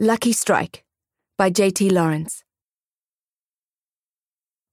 Lucky Strike by J.T. Lawrence.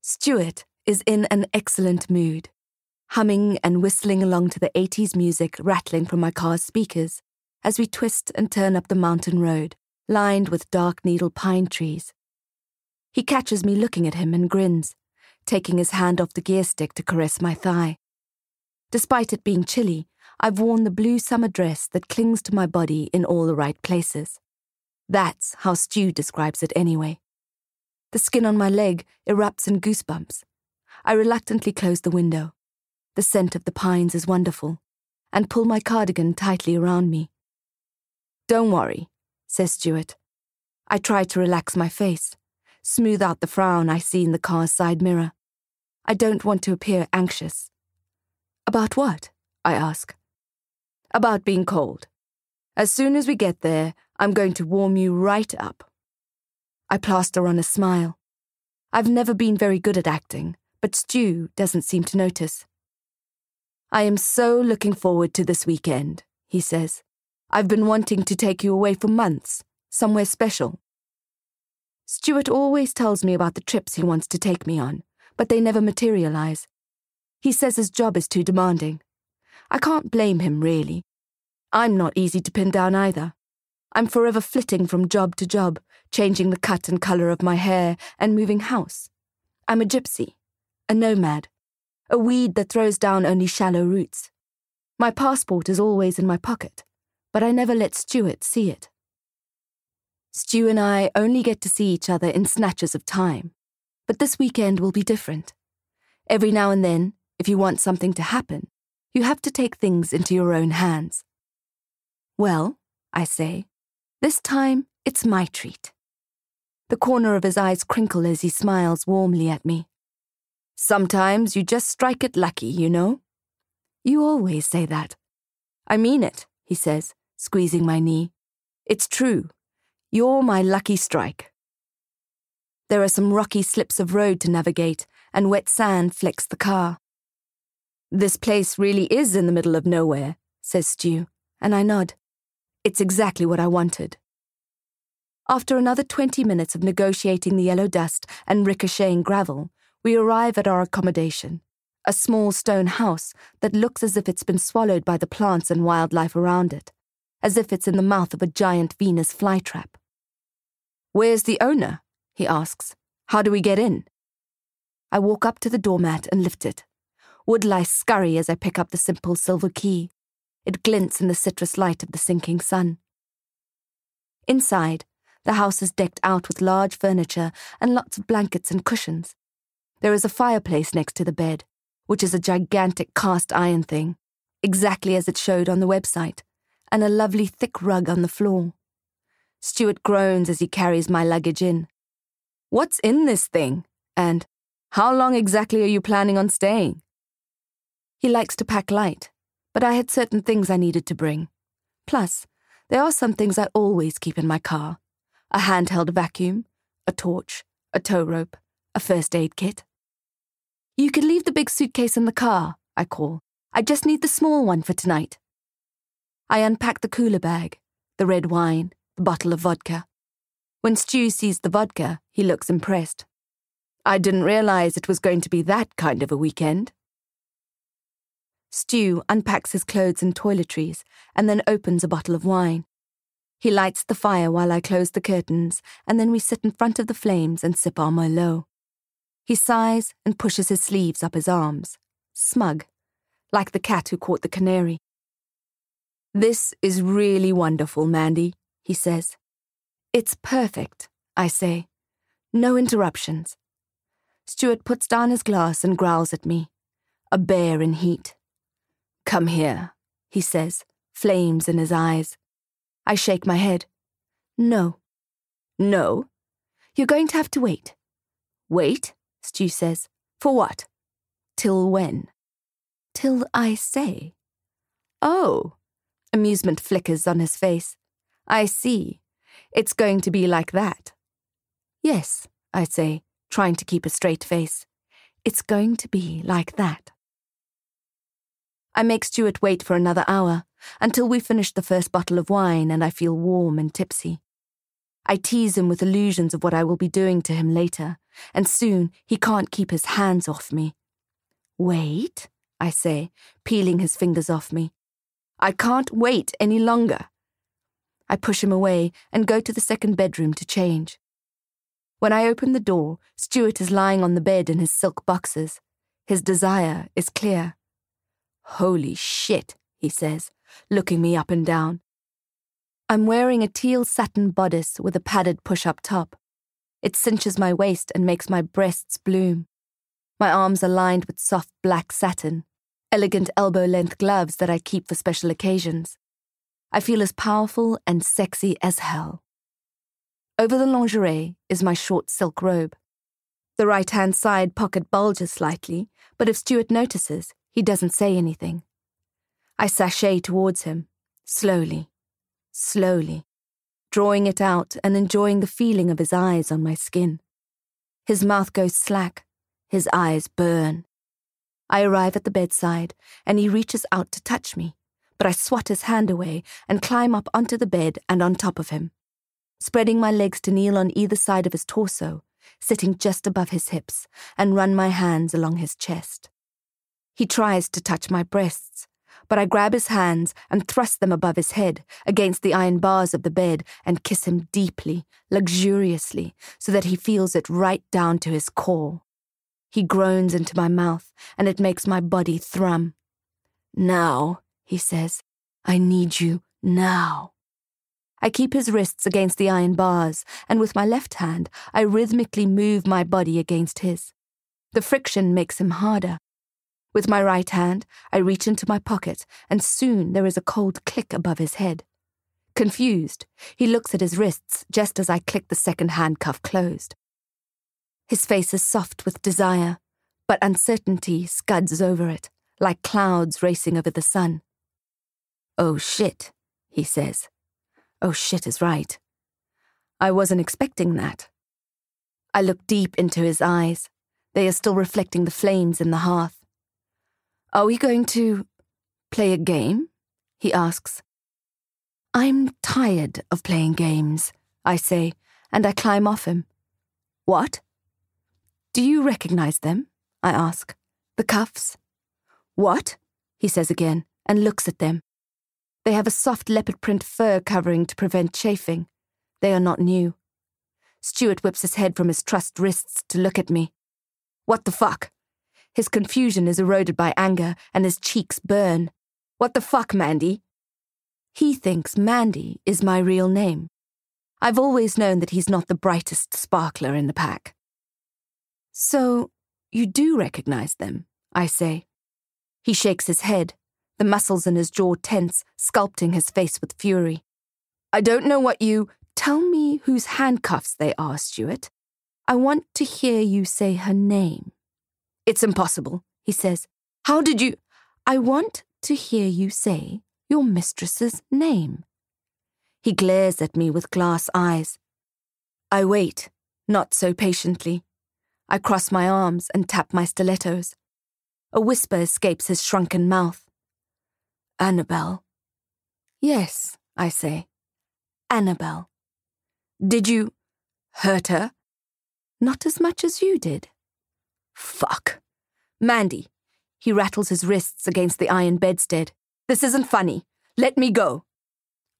Stuart is in an excellent mood, humming and whistling along to the 80s music rattling from my car's speakers as we twist and turn up the mountain road, lined with dark needle pine trees. He catches me looking at him and grins, taking his hand off the gear stick to caress my thigh. Despite it being chilly, I've worn the blue summer dress that clings to my body in all the right places. That's how Stu describes it anyway. The skin on my leg erupts in goosebumps. I reluctantly close the window. The scent of the pines is wonderful, and pull my cardigan tightly around me. Don't worry, says Stuart. I try to relax my face, smooth out the frown I see in the car's side mirror. I don't want to appear anxious. About what? I ask. About being cold. As soon as we get there, I'm going to warm you right up. I plaster on a smile. I've never been very good at acting, but Stu doesn't seem to notice. I am so looking forward to this weekend, he says. I've been wanting to take you away for months, somewhere special. Stuart always tells me about the trips he wants to take me on, but they never materialize. He says his job is too demanding. I can't blame him, really. I'm not easy to pin down either. I'm forever flitting from job to job, changing the cut and colour of my hair and moving house. I'm a gypsy, a nomad, a weed that throws down only shallow roots. My passport is always in my pocket, but I never let Stuart see it. Stu and I only get to see each other in snatches of time, but this weekend will be different. Every now and then, if you want something to happen, you have to take things into your own hands. Well, I say, this time it's my treat. The corner of his eyes crinkle as he smiles warmly at me. Sometimes you just strike it lucky, you know? You always say that. I mean it, he says, squeezing my knee. It's true. You're my lucky strike. There are some rocky slips of road to navigate, and wet sand flecks the car. This place really is in the middle of nowhere, says Stu, and I nod. It's exactly what I wanted. After another 20 minutes of negotiating the yellow dust and ricocheting gravel, we arrive at our accommodation, a small stone house that looks as if it's been swallowed by the plants and wildlife around it, as if it's in the mouth of a giant Venus flytrap. Where's the owner? he asks. How do we get in? I walk up to the doormat and lift it. Wood lice scurry as I pick up the simple silver key. It glints in the citrus light of the sinking sun. Inside, the house is decked out with large furniture and lots of blankets and cushions. There is a fireplace next to the bed, which is a gigantic cast iron thing, exactly as it showed on the website, and a lovely thick rug on the floor. Stuart groans as he carries my luggage in. What's in this thing? And how long exactly are you planning on staying? He likes to pack light, but I had certain things I needed to bring. Plus, there are some things I always keep in my car a handheld vacuum, a torch, a tow rope, a first aid kit. You could leave the big suitcase in the car, I call. I just need the small one for tonight. I unpack the cooler bag, the red wine, the bottle of vodka. When Stu sees the vodka, he looks impressed. I didn't realize it was going to be that kind of a weekend. Stu unpacks his clothes and toiletries and then opens a bottle of wine. He lights the fire while I close the curtains, and then we sit in front of the flames and sip our Merlot. He sighs and pushes his sleeves up his arms, smug, like the cat who caught the canary. This is really wonderful, Mandy, he says. It's perfect, I say. No interruptions. Stuart puts down his glass and growls at me. A bear in heat. Come here, he says, flames in his eyes. I shake my head. No. No? You're going to have to wait. Wait, Stu says. For what? Till when? Till I say. Oh. Amusement flickers on his face. I see. It's going to be like that. Yes, I say, trying to keep a straight face. It's going to be like that. I make Stuart wait for another hour, until we finish the first bottle of wine and I feel warm and tipsy. I tease him with illusions of what I will be doing to him later, and soon he can't keep his hands off me. Wait, I say, peeling his fingers off me. I can't wait any longer. I push him away and go to the second bedroom to change. When I open the door, Stuart is lying on the bed in his silk boxes. His desire is clear. Holy shit, he says, looking me up and down. I'm wearing a teal satin bodice with a padded push up top. It cinches my waist and makes my breasts bloom. My arms are lined with soft black satin, elegant elbow length gloves that I keep for special occasions. I feel as powerful and sexy as hell. Over the lingerie is my short silk robe. The right hand side pocket bulges slightly, but if Stuart notices, he doesn't say anything. I sashay towards him, slowly, slowly, drawing it out and enjoying the feeling of his eyes on my skin. His mouth goes slack, his eyes burn. I arrive at the bedside, and he reaches out to touch me, but I swat his hand away and climb up onto the bed and on top of him, spreading my legs to kneel on either side of his torso, sitting just above his hips, and run my hands along his chest. He tries to touch my breasts, but I grab his hands and thrust them above his head, against the iron bars of the bed, and kiss him deeply, luxuriously, so that he feels it right down to his core. He groans into my mouth, and it makes my body thrum. Now, he says, I need you now. I keep his wrists against the iron bars, and with my left hand, I rhythmically move my body against his. The friction makes him harder, with my right hand, I reach into my pocket, and soon there is a cold click above his head. Confused, he looks at his wrists just as I click the second handcuff closed. His face is soft with desire, but uncertainty scuds over it, like clouds racing over the sun. Oh shit, he says. Oh shit is right. I wasn't expecting that. I look deep into his eyes. They are still reflecting the flames in the hearth. Are we going to play a game? he asks. I'm tired of playing games, I say, and I climb off him. What? Do you recognize them? I ask. The cuffs? What? he says again, and looks at them. They have a soft leopard print fur covering to prevent chafing. They are not new. Stuart whips his head from his trussed wrists to look at me. What the fuck? His confusion is eroded by anger, and his cheeks burn. What the fuck, Mandy? He thinks Mandy is my real name. I've always known that he's not the brightest sparkler in the pack. So, you do recognize them, I say. He shakes his head, the muscles in his jaw tense, sculpting his face with fury. I don't know what you. Tell me whose handcuffs they are, Stuart. I want to hear you say her name. It's impossible, he says. How did you? I want to hear you say your mistress's name. He glares at me with glass eyes. I wait, not so patiently. I cross my arms and tap my stilettos. A whisper escapes his shrunken mouth. Annabel. Yes, I say. Annabel. Did you hurt her? Not as much as you did. Fuck. Mandy. He rattles his wrists against the iron bedstead. This isn't funny. Let me go.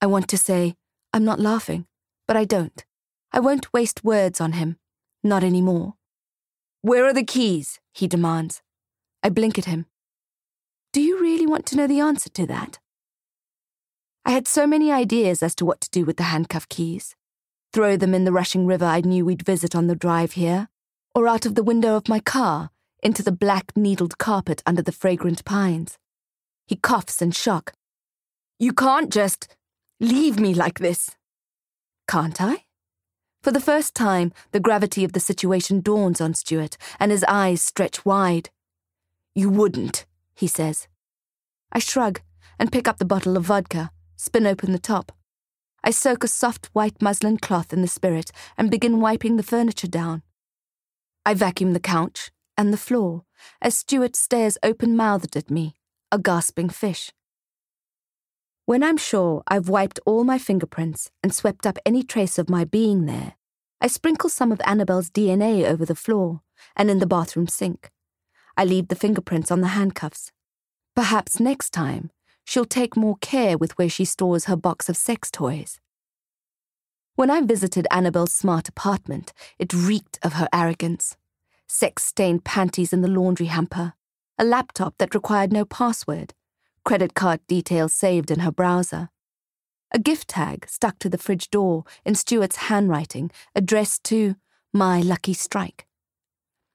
I want to say, I'm not laughing, but I don't. I won't waste words on him. Not any more. Where are the keys? he demands. I blink at him. Do you really want to know the answer to that? I had so many ideas as to what to do with the handcuff keys. Throw them in the rushing river I knew we'd visit on the drive here, or out of the window of my car into the black needled carpet under the fragrant pines. He coughs in shock. You can't just leave me like this. Can't I? For the first time, the gravity of the situation dawns on Stuart, and his eyes stretch wide. You wouldn't, he says. I shrug and pick up the bottle of vodka, spin open the top. I soak a soft white muslin cloth in the spirit and begin wiping the furniture down. I vacuum the couch and the floor as Stuart stares open mouthed at me, a gasping fish. When I'm sure I've wiped all my fingerprints and swept up any trace of my being there, I sprinkle some of Annabel's DNA over the floor and in the bathroom sink. I leave the fingerprints on the handcuffs. Perhaps next time she'll take more care with where she stores her box of sex toys. When I visited Annabel's smart apartment, it reeked of her arrogance. Sex stained panties in the laundry hamper, a laptop that required no password, credit card details saved in her browser. A gift tag stuck to the fridge door in Stuart's handwriting, addressed to My Lucky Strike.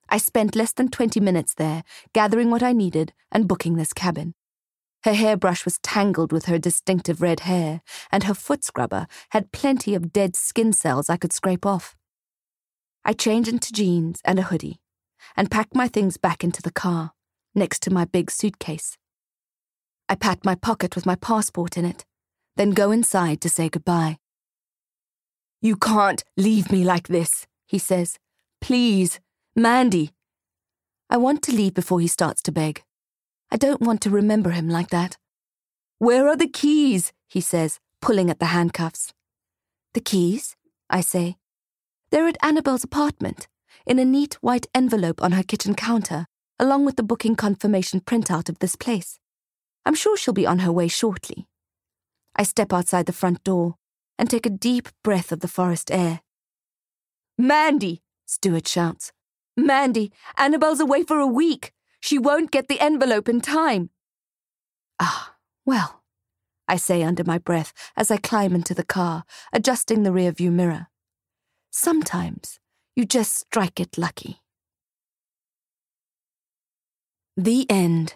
I spent less than 20 minutes there, gathering what I needed and booking this cabin. Her hairbrush was tangled with her distinctive red hair, and her foot scrubber had plenty of dead skin cells I could scrape off. I change into jeans and a hoodie, and pack my things back into the car, next to my big suitcase. I pat my pocket with my passport in it, then go inside to say goodbye. You can't leave me like this, he says. Please, Mandy. I want to leave before he starts to beg. I don't want to remember him like that. Where are the keys? he says, pulling at the handcuffs. The keys? I say. They're at Annabel's apartment, in a neat white envelope on her kitchen counter, along with the booking confirmation printout of this place. I'm sure she'll be on her way shortly. I step outside the front door and take a deep breath of the forest air. Mandy, Stuart shouts. Mandy, Annabel's away for a week. She won't get the envelope in time. Ah, well, I say under my breath as I climb into the car, adjusting the rearview mirror. Sometimes you just strike it lucky. The end.